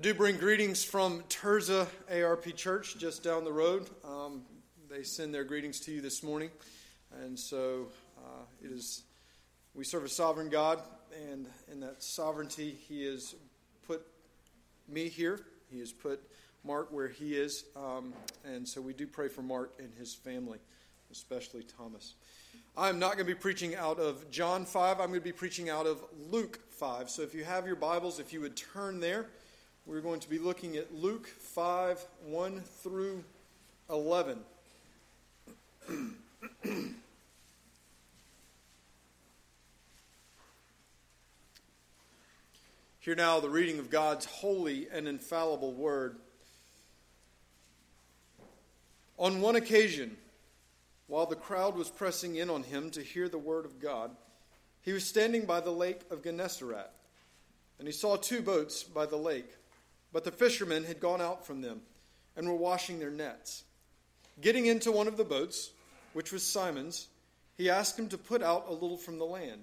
I do bring greetings from Tirzah ARP Church just down the road. Um, they send their greetings to you this morning. And so uh, it is, we serve a sovereign God, and in that sovereignty, He has put me here. He has put Mark where he is. Um, and so we do pray for Mark and his family, especially Thomas. I'm not going to be preaching out of John 5. I'm going to be preaching out of Luke 5. So if you have your Bibles, if you would turn there, we're going to be looking at Luke 5 1 through 11. Hear now the reading of God's holy and infallible word. On one occasion, while the crowd was pressing in on him to hear the word of God, he was standing by the lake of Gennesaret, and he saw two boats by the lake, but the fishermen had gone out from them and were washing their nets. Getting into one of the boats, which was Simon's, he asked him to put out a little from the land.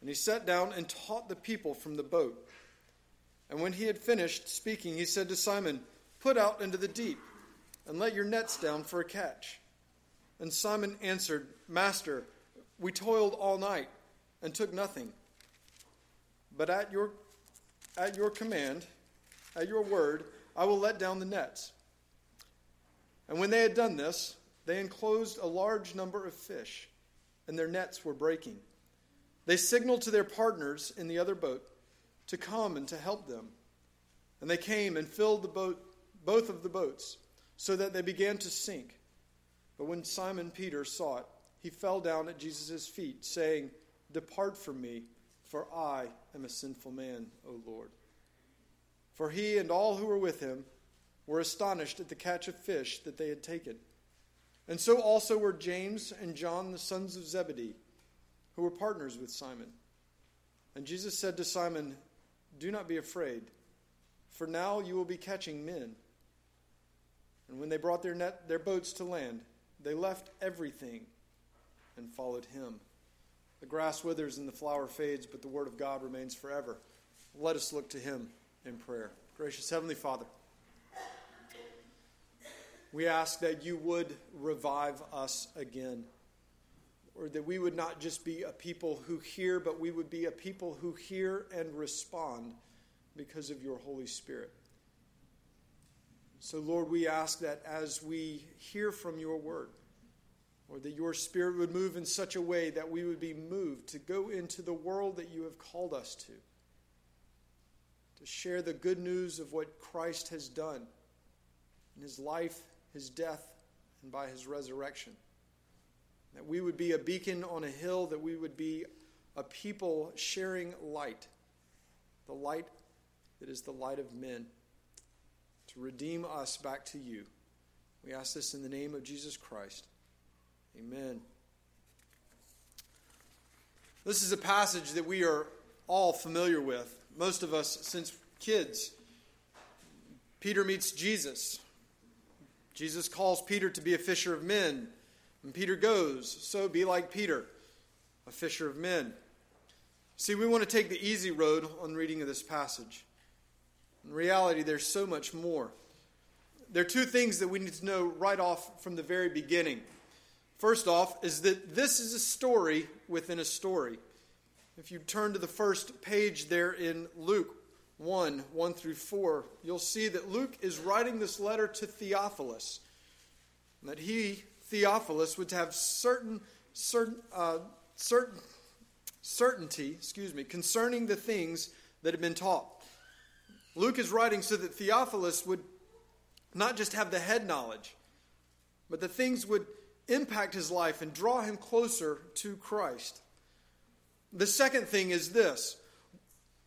And he sat down and taught the people from the boat. And when he had finished speaking, he said to Simon, Put out into the deep, and let your nets down for a catch. And Simon answered, Master, we toiled all night and took nothing. But at your, at your command, at your word, I will let down the nets. And when they had done this, they enclosed a large number of fish, and their nets were breaking. They signaled to their partners in the other boat to come and to help them. And they came and filled the boat, both of the boats, so that they began to sink. But when Simon Peter saw it, he fell down at Jesus' feet, saying, Depart from me, for I am a sinful man, O Lord. For he and all who were with him were astonished at the catch of fish that they had taken. And so also were James and John, the sons of Zebedee who were partners with Simon. And Jesus said to Simon, Do not be afraid, for now you will be catching men. And when they brought their, net, their boats to land, they left everything and followed him. The grass withers and the flower fades, but the word of God remains forever. Let us look to him in prayer. Gracious Heavenly Father, we ask that you would revive us again or that we would not just be a people who hear, but we would be a people who hear and respond because of your Holy Spirit. So, Lord, we ask that as we hear from your word, or that your spirit would move in such a way that we would be moved to go into the world that you have called us to, to share the good news of what Christ has done in his life, his death, and by his resurrection. That we would be a beacon on a hill, that we would be a people sharing light, the light that is the light of men, to redeem us back to you. We ask this in the name of Jesus Christ. Amen. This is a passage that we are all familiar with, most of us since kids. Peter meets Jesus. Jesus calls Peter to be a fisher of men. And Peter goes, So be like Peter, a fisher of men. See, we want to take the easy road on reading of this passage. In reality, there's so much more. There are two things that we need to know right off from the very beginning. First off, is that this is a story within a story. If you turn to the first page there in Luke 1 1 through 4, you'll see that Luke is writing this letter to Theophilus. That he Theophilus would have certain, certain, uh, certain certainty, excuse me, concerning the things that had been taught. Luke is writing so that Theophilus would not just have the head knowledge, but the things would impact his life and draw him closer to Christ. The second thing is this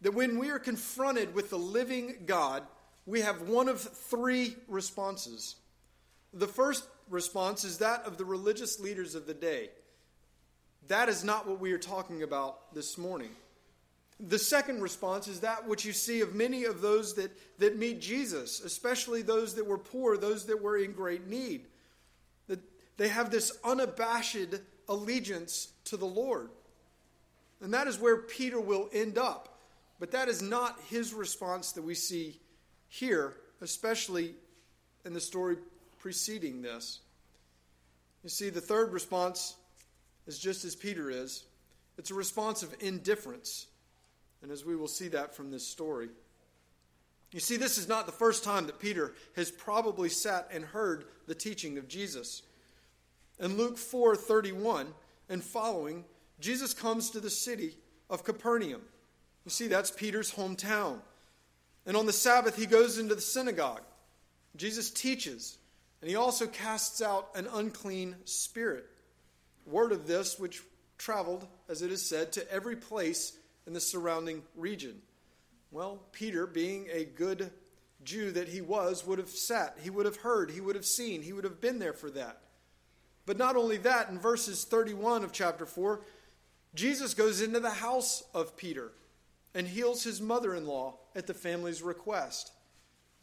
that when we are confronted with the living God, we have one of three responses. The first response is that of the religious leaders of the day. That is not what we are talking about this morning. The second response is that which you see of many of those that, that meet Jesus, especially those that were poor, those that were in great need. That they have this unabashed allegiance to the Lord. And that is where Peter will end up. But that is not his response that we see here, especially in the story preceding this. You see, the third response is just as Peter is it's a response of indifference. And as we will see that from this story. You see, this is not the first time that Peter has probably sat and heard the teaching of Jesus. In Luke 4:31 and following, Jesus comes to the city of Capernaum. You see, that's Peter's hometown. And on the Sabbath, he goes into the synagogue. Jesus teaches, and he also casts out an unclean spirit. Word of this, which traveled, as it is said, to every place in the surrounding region. Well, Peter, being a good Jew that he was, would have sat, he would have heard, he would have seen, he would have been there for that. But not only that, in verses 31 of chapter 4, Jesus goes into the house of Peter and heals his mother in law at the family's request.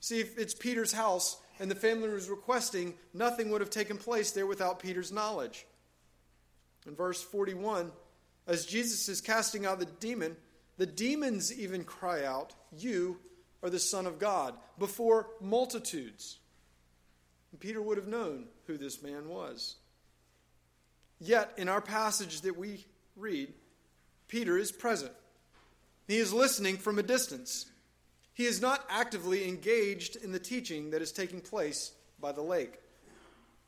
See, if it's Peter's house and the family was requesting, nothing would have taken place there without Peter's knowledge. In verse 41, as Jesus is casting out the demon, the demons even cry out, You are the Son of God, before multitudes. And Peter would have known who this man was. Yet, in our passage that we read, Peter is present. He is listening from a distance. He is not actively engaged in the teaching that is taking place by the lake.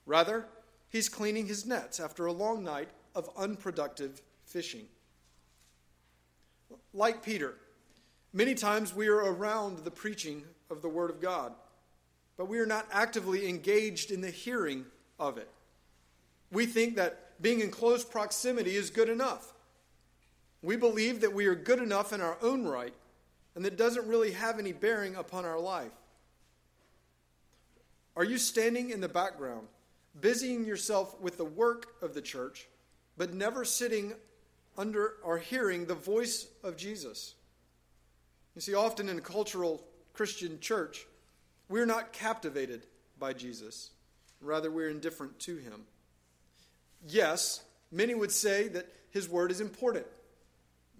Rather, he's cleaning his nets after a long night of unproductive fishing. Like Peter, many times we are around the preaching of the Word of God, but we are not actively engaged in the hearing of it. We think that being in close proximity is good enough. We believe that we are good enough in our own right and that doesn't really have any bearing upon our life. Are you standing in the background, busying yourself with the work of the church, but never sitting under or hearing the voice of Jesus? You see, often in a cultural Christian church, we're not captivated by Jesus. Rather, we're indifferent to him. Yes, many would say that his word is important.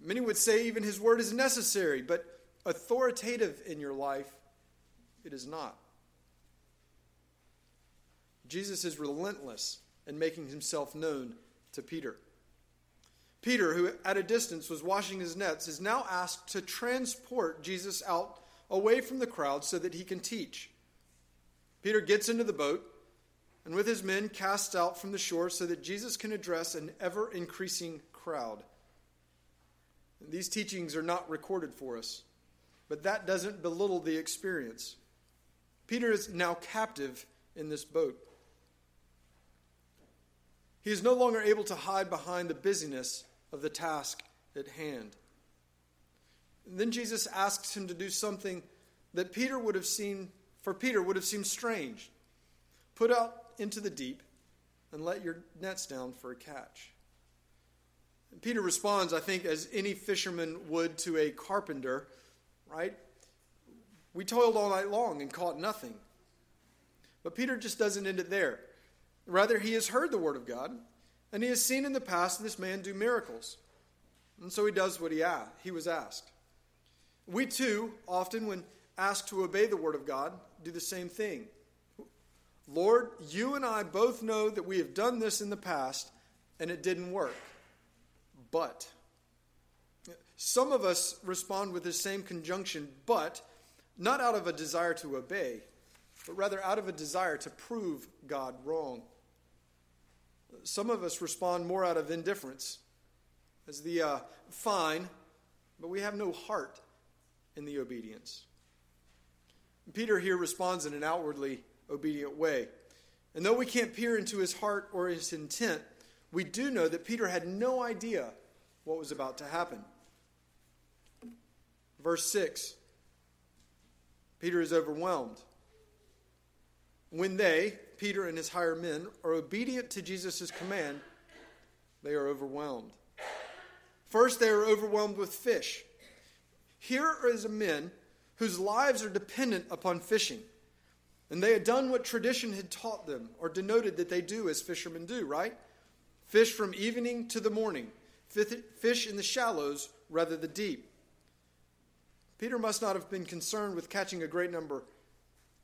Many would say even his word is necessary, but authoritative in your life, it is not. Jesus is relentless in making himself known to Peter. Peter, who at a distance was washing his nets, is now asked to transport Jesus out away from the crowd so that he can teach. Peter gets into the boat and with his men cast out from the shore so that Jesus can address an ever increasing crowd. These teachings are not recorded for us, but that doesn't belittle the experience. Peter is now captive in this boat. He is no longer able to hide behind the busyness of the task at hand. And then Jesus asks him to do something that Peter would have seen, for Peter would have seemed strange. Put out into the deep and let your nets down for a catch. And Peter responds, I think, as any fisherman would to a carpenter, right? We toiled all night long and caught nothing. But Peter just doesn't end it there. Rather, he has heard the word of God, and he has seen in the past this man do miracles. And so he does what he, he was asked. We too, often, when asked to obey the word of God, do the same thing. Lord, you and I both know that we have done this in the past and it didn't work. But some of us respond with the same conjunction, but not out of a desire to obey, but rather out of a desire to prove God wrong. Some of us respond more out of indifference, as the uh, fine, but we have no heart in the obedience. Peter here responds in an outwardly obedient way. And though we can't peer into his heart or his intent, we do know that Peter had no idea what was about to happen. Verse 6 Peter is overwhelmed. When they, Peter and his hired men, are obedient to Jesus' command, they are overwhelmed. First, they are overwhelmed with fish. Here is a men whose lives are dependent upon fishing. And they had done what tradition had taught them, or denoted that they do as fishermen do, right? Fish from evening to the morning, fish in the shallows rather the deep. Peter must not have been concerned with catching a great number,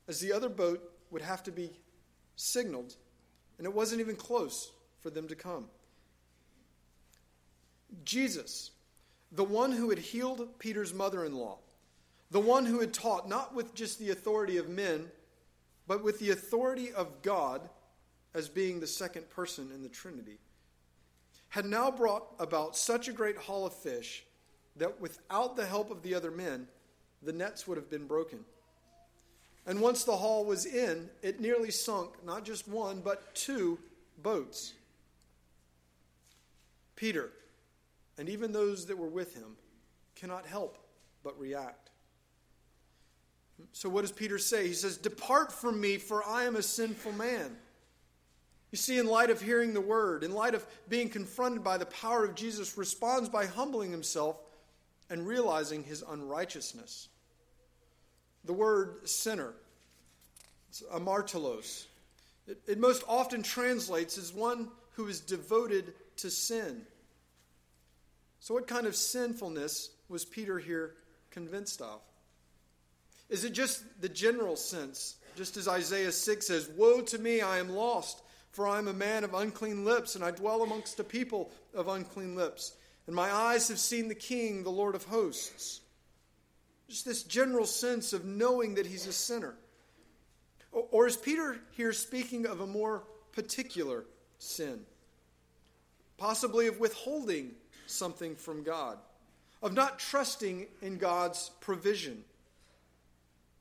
as the other boat would have to be signaled, and it wasn't even close for them to come. Jesus, the one who had healed Peter's mother in law, the one who had taught not with just the authority of men, but with the authority of God as being the second person in the Trinity, had now brought about such a great haul of fish that without the help of the other men, the nets would have been broken. And once the haul was in, it nearly sunk not just one, but two boats. Peter, and even those that were with him, cannot help but react. So, what does Peter say? He says, Depart from me, for I am a sinful man. You see, in light of hearing the word, in light of being confronted by the power of Jesus, responds by humbling himself and realizing his unrighteousness. The word sinner, it's amartelos, it, it most often translates as one who is devoted to sin. So, what kind of sinfulness was Peter here convinced of? Is it just the general sense, just as Isaiah 6 says, Woe to me, I am lost, for I am a man of unclean lips, and I dwell amongst a people of unclean lips, and my eyes have seen the King, the Lord of hosts. Just this general sense of knowing that he's a sinner. Or is Peter here speaking of a more particular sin? Possibly of withholding something from God, of not trusting in God's provision.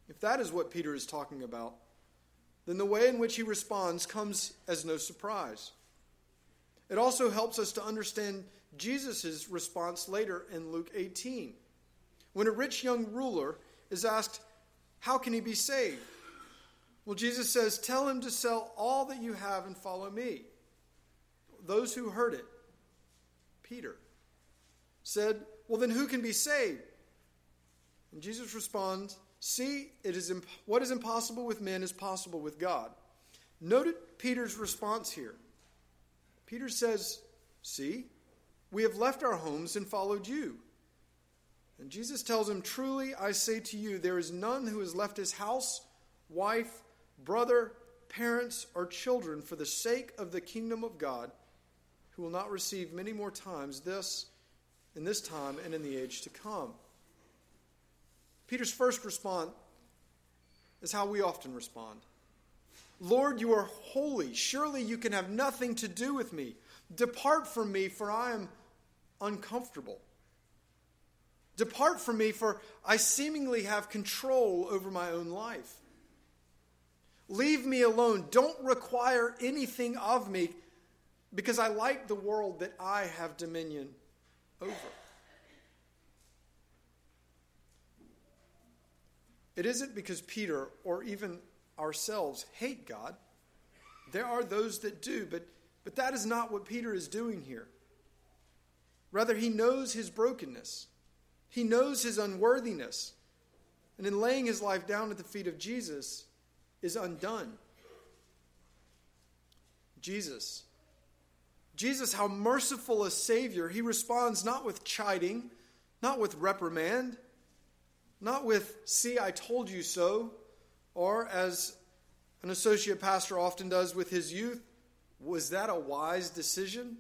If that is what Peter is talking about, then the way in which he responds comes as no surprise. It also helps us to understand Jesus' response later in Luke 18, when a rich young ruler is asked, How can he be saved? Well, Jesus says, Tell him to sell all that you have and follow me. Those who heard it, Peter, said, Well, then who can be saved? And Jesus responds, See, it is imp- what is impossible with men is possible with God. Note Peter's response here. Peter says, See, we have left our homes and followed you. And Jesus tells him, Truly I say to you, there is none who has left his house, wife, brother, parents, or children for the sake of the kingdom of God who will not receive many more times this in this time and in the age to come. Peter's first response is how we often respond Lord, you are holy. Surely you can have nothing to do with me. Depart from me, for I am uncomfortable. Depart from me, for I seemingly have control over my own life. Leave me alone. Don't require anything of me because I like the world that I have dominion over. It isn't because Peter or even ourselves hate God. There are those that do, but, but that is not what Peter is doing here. Rather, he knows his brokenness, he knows his unworthiness. And in laying his life down at the feet of Jesus, is undone. Jesus. Jesus, how merciful a Savior. He responds not with chiding, not with reprimand, not with, see, I told you so, or as an associate pastor often does with his youth, was that a wise decision?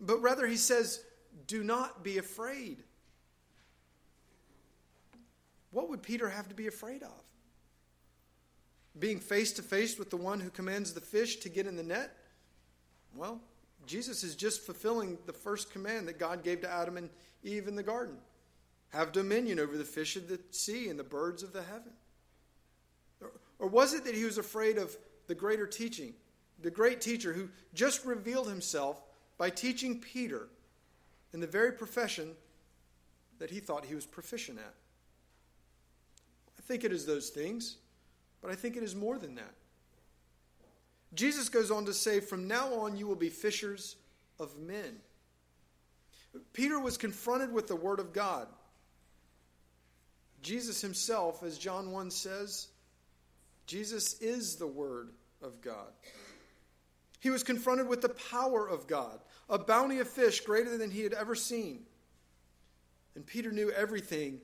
But rather, he says, do not be afraid. What would Peter have to be afraid of? Being face to face with the one who commands the fish to get in the net? Well, Jesus is just fulfilling the first command that God gave to Adam and Eve in the garden have dominion over the fish of the sea and the birds of the heaven? Or was it that he was afraid of the greater teaching, the great teacher who just revealed himself by teaching Peter in the very profession that he thought he was proficient at? I think it is those things, but I think it is more than that. Jesus goes on to say, From now on, you will be fishers of men. Peter was confronted with the Word of God. Jesus himself, as John 1 says, Jesus is the Word of God. He was confronted with the power of God, a bounty of fish greater than he had ever seen. And Peter knew everything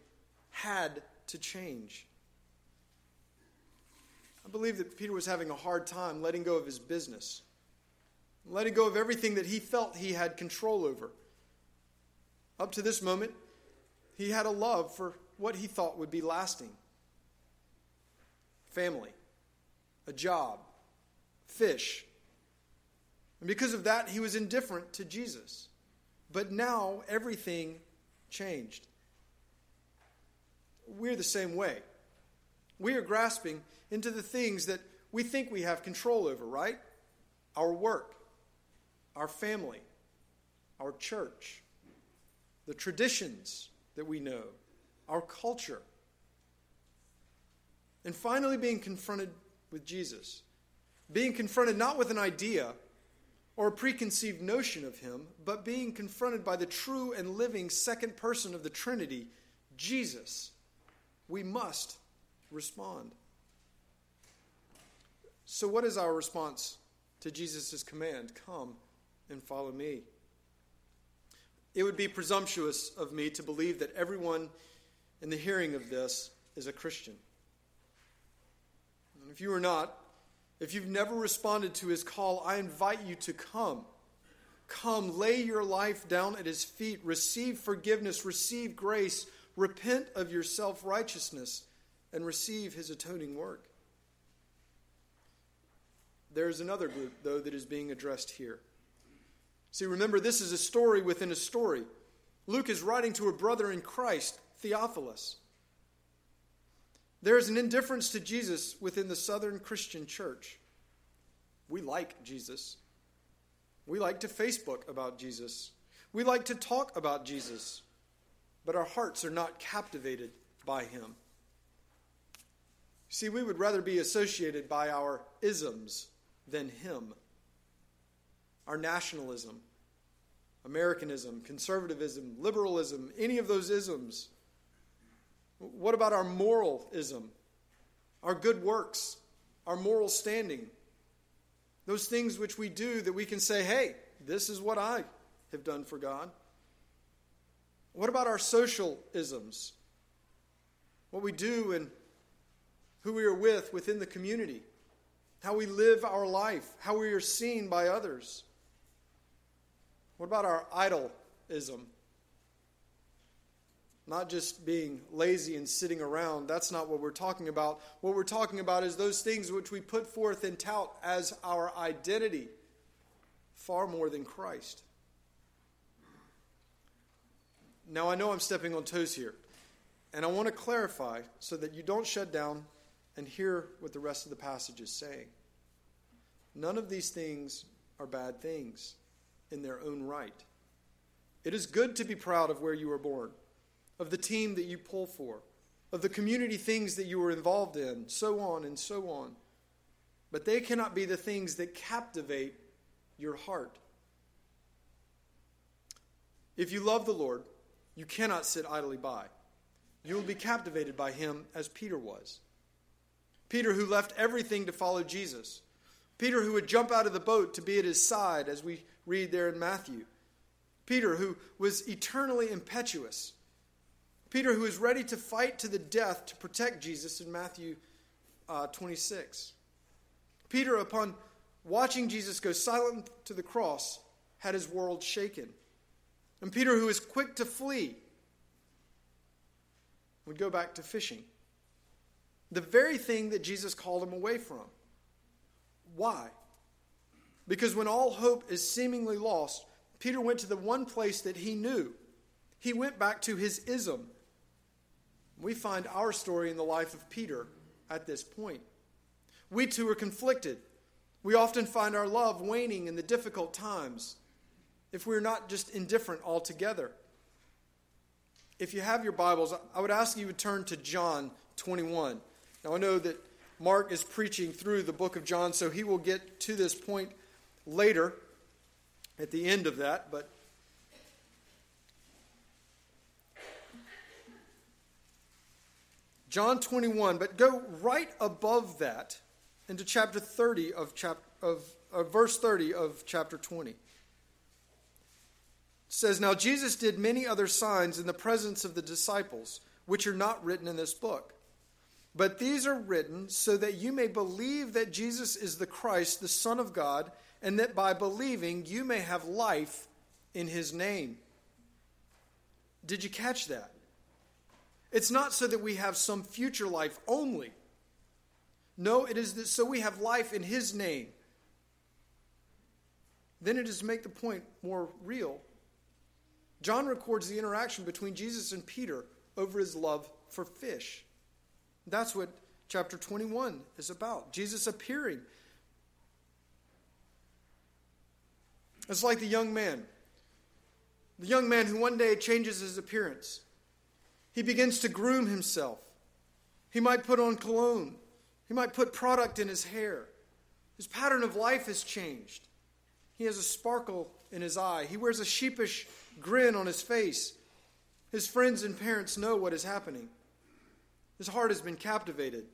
had to change. I believe that Peter was having a hard time letting go of his business, letting go of everything that he felt he had control over. Up to this moment, he had a love for what he thought would be lasting family, a job, fish. And because of that, he was indifferent to Jesus. But now everything changed. We're the same way. We are grasping into the things that we think we have control over, right? Our work, our family, our church, the traditions that we know, our culture. And finally, being confronted with Jesus. Being confronted not with an idea or a preconceived notion of him, but being confronted by the true and living second person of the Trinity, Jesus. We must respond. So, what is our response to Jesus' command? Come and follow me. It would be presumptuous of me to believe that everyone in the hearing of this is a Christian. And if you are not, if you've never responded to his call, I invite you to come. Come, lay your life down at his feet, receive forgiveness, receive grace, repent of your self righteousness, and receive his atoning work. There's another group, though, that is being addressed here. See, remember, this is a story within a story. Luke is writing to a brother in Christ, Theophilus. There is an indifference to Jesus within the Southern Christian church. We like Jesus. We like to Facebook about Jesus. We like to talk about Jesus. But our hearts are not captivated by him. See, we would rather be associated by our isms than him. Our nationalism, Americanism, conservatism, liberalism, any of those isms. What about our moralism, our good works, our moral standing? Those things which we do that we can say, hey, this is what I have done for God. What about our social isms? What we do and who we are with within the community? how we live our life, how we are seen by others. What about our idolism? Not just being lazy and sitting around. That's not what we're talking about. What we're talking about is those things which we put forth and tout as our identity, far more than Christ. Now, I know I'm stepping on toes here, and I want to clarify so that you don't shut down and hear what the rest of the passage is saying. None of these things are bad things in their own right. It is good to be proud of where you were born, of the team that you pull for, of the community things that you were involved in, so on and so on. But they cannot be the things that captivate your heart. If you love the Lord, you cannot sit idly by. You will be captivated by him as Peter was. Peter, who left everything to follow Jesus. Peter, who would jump out of the boat to be at his side, as we read there in Matthew. Peter, who was eternally impetuous. Peter, who was ready to fight to the death to protect Jesus in Matthew uh, 26. Peter, upon watching Jesus go silent to the cross, had his world shaken. And Peter, who was quick to flee, would go back to fishing the very thing that Jesus called him away from. Why? Because when all hope is seemingly lost, Peter went to the one place that he knew. He went back to his ism. We find our story in the life of Peter at this point. We too are conflicted. We often find our love waning in the difficult times if we're not just indifferent altogether. If you have your Bibles, I would ask you to turn to John 21. Now, I know that Mark is preaching through the book of John, so he will get to this point later at the end of that, but John 21, but go right above that into chapter 30 of chapter of, verse 30 of chapter 20. It says, Now Jesus did many other signs in the presence of the disciples which are not written in this book. But these are written so that you may believe that Jesus is the Christ, the Son of God, and that by believing you may have life in his name. Did you catch that? It's not so that we have some future life only. No, it is that so we have life in his name. Then it is to make the point more real. John records the interaction between Jesus and Peter over his love for fish. That's what chapter 21 is about. Jesus appearing. It's like the young man. The young man who one day changes his appearance. He begins to groom himself. He might put on cologne. He might put product in his hair. His pattern of life has changed. He has a sparkle in his eye. He wears a sheepish grin on his face. His friends and parents know what is happening. His heart has been captivated.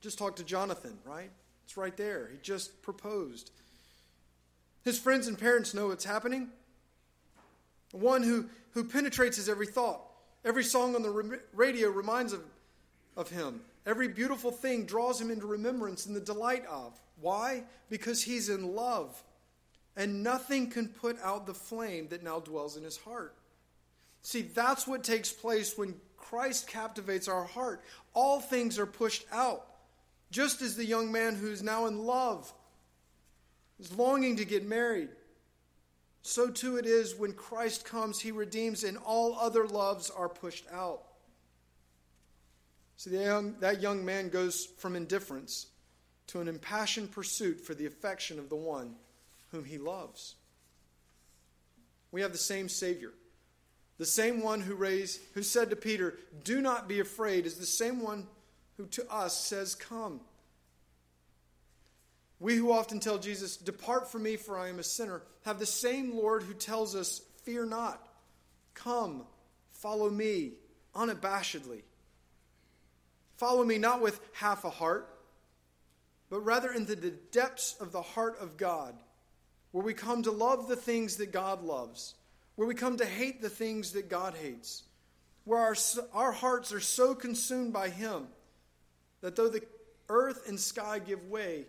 Just talk to Jonathan, right? It's right there. He just proposed. His friends and parents know what's happening. One who, who penetrates his every thought. Every song on the radio reminds of, of him. Every beautiful thing draws him into remembrance and the delight of. Why? Because he's in love. And nothing can put out the flame that now dwells in his heart. See, that's what takes place when Christ captivates our heart. All things are pushed out. Just as the young man who's now in love is longing to get married, so too it is when Christ comes, he redeems, and all other loves are pushed out. See, young, that young man goes from indifference to an impassioned pursuit for the affection of the one whom he loves. We have the same Savior. The same one who raised, who said to Peter, Do not be afraid, is the same one who to us says, Come. We who often tell Jesus, Depart from me, for I am a sinner, have the same Lord who tells us, Fear not. Come, follow me unabashedly. Follow me not with half a heart, but rather into the depths of the heart of God, where we come to love the things that God loves, where we come to hate the things that God hates, where our, our hearts are so consumed by Him that though the earth and sky give way,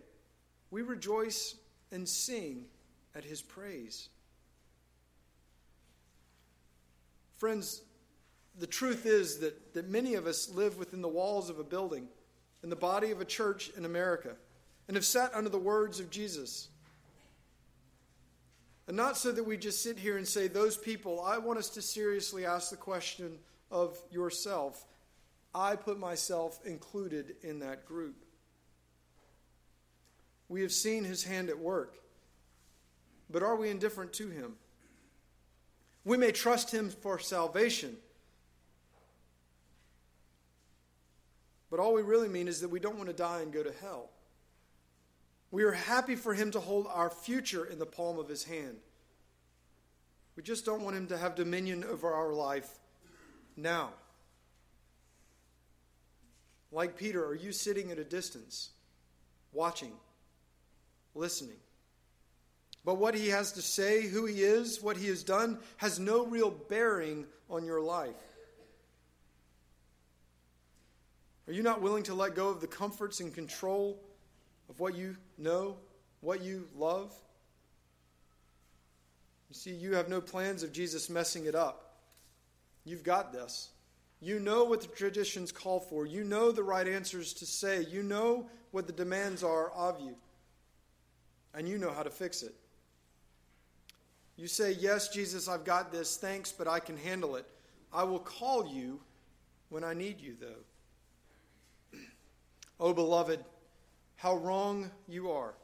we rejoice and sing at his praise. Friends, the truth is that, that many of us live within the walls of a building, in the body of a church in America, and have sat under the words of Jesus. And not so that we just sit here and say, those people, I want us to seriously ask the question of yourself. I put myself included in that group we have seen his hand at work. But are we indifferent to him? We may trust him for salvation. But all we really mean is that we don't want to die and go to hell. We are happy for him to hold our future in the palm of his hand. We just don't want him to have dominion over our life now. Like Peter, are you sitting at a distance, watching? Listening. But what he has to say, who he is, what he has done, has no real bearing on your life. Are you not willing to let go of the comforts and control of what you know, what you love? You see, you have no plans of Jesus messing it up. You've got this. You know what the traditions call for. You know the right answers to say. You know what the demands are of you and you know how to fix it. You say, Yes, Jesus, I've got this. Thanks, but I can handle it. I will call you when I need you, though. oh, beloved, how wrong you are.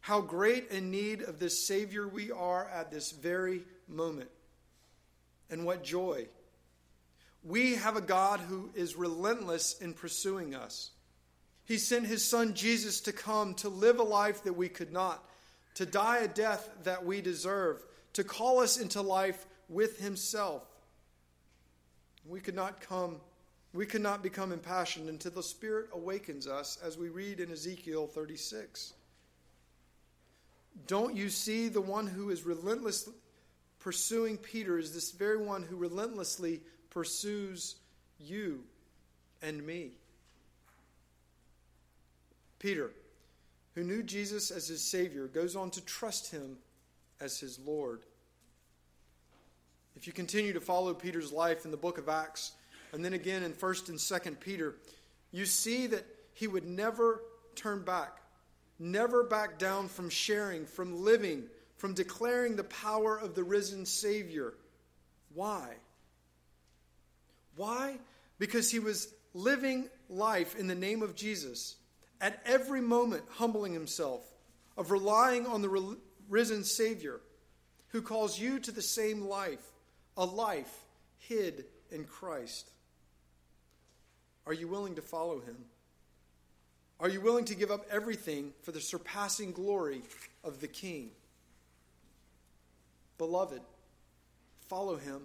How great in need of this Savior we are at this very moment. And what joy. We have a God who is relentless in pursuing us. He sent his son Jesus to come to live a life that we could not, to die a death that we deserve, to call us into life with himself. We could not come, we could not become impassioned until the Spirit awakens us, as we read in Ezekiel 36. Don't you see the one who is relentlessly pursuing Peter is this very one who relentlessly pursues you and me. Peter, who knew Jesus as his Savior, goes on to trust him as his Lord. If you continue to follow Peter's life in the book of Acts, and then again in 1st and 2nd Peter, you see that he would never turn back, never back down from sharing, from living, from declaring the power of the risen Savior. Why? Why? Because he was living life in the name of Jesus, at every moment humbling himself, of relying on the risen Savior who calls you to the same life, a life hid in Christ. Are you willing to follow him? Are you willing to give up everything for the surpassing glory of the King? Beloved, follow him.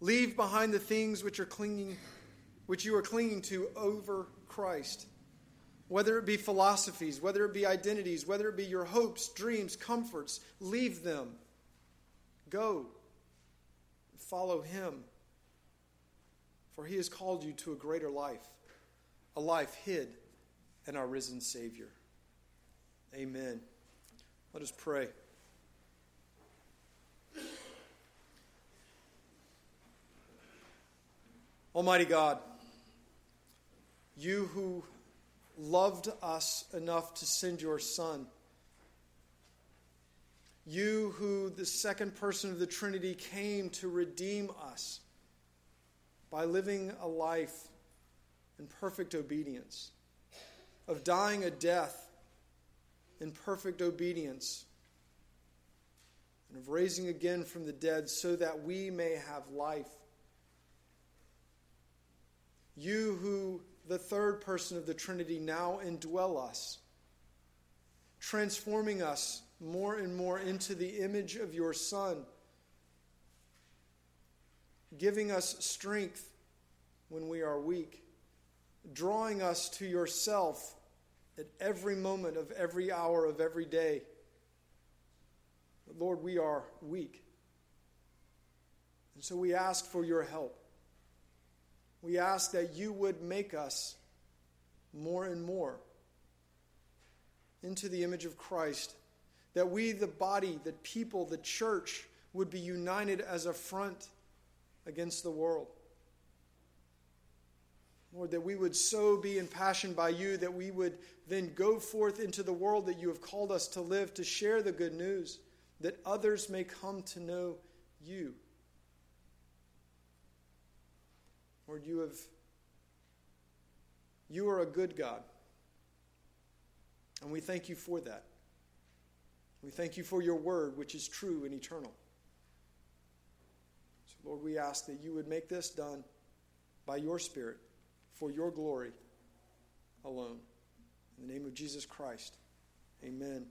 Leave behind the things which are clinging which you are clinging to over Christ. Whether it be philosophies, whether it be identities, whether it be your hopes, dreams, comforts, leave them. Go. Follow him. For he has called you to a greater life, a life hid in our risen Savior. Amen. Let us pray. Almighty God, you who loved us enough to send your Son, you who, the second person of the Trinity, came to redeem us by living a life in perfect obedience, of dying a death in perfect obedience, and of raising again from the dead so that we may have life. You who, the third person of the Trinity, now indwell us, transforming us more and more into the image of your Son giving us strength when we are weak, drawing us to yourself at every moment of every hour of every day. But Lord, we are weak. And so we ask for your help. We ask that you would make us more and more into the image of Christ, that we, the body, the people, the church, would be united as a front against the world. Lord, that we would so be impassioned by you that we would then go forth into the world that you have called us to live, to share the good news, that others may come to know you. Lord, you have you are a good God. And we thank you for that. We thank you for your word, which is true and eternal. So, Lord, we ask that you would make this done by your Spirit for your glory alone. In the name of Jesus Christ, amen.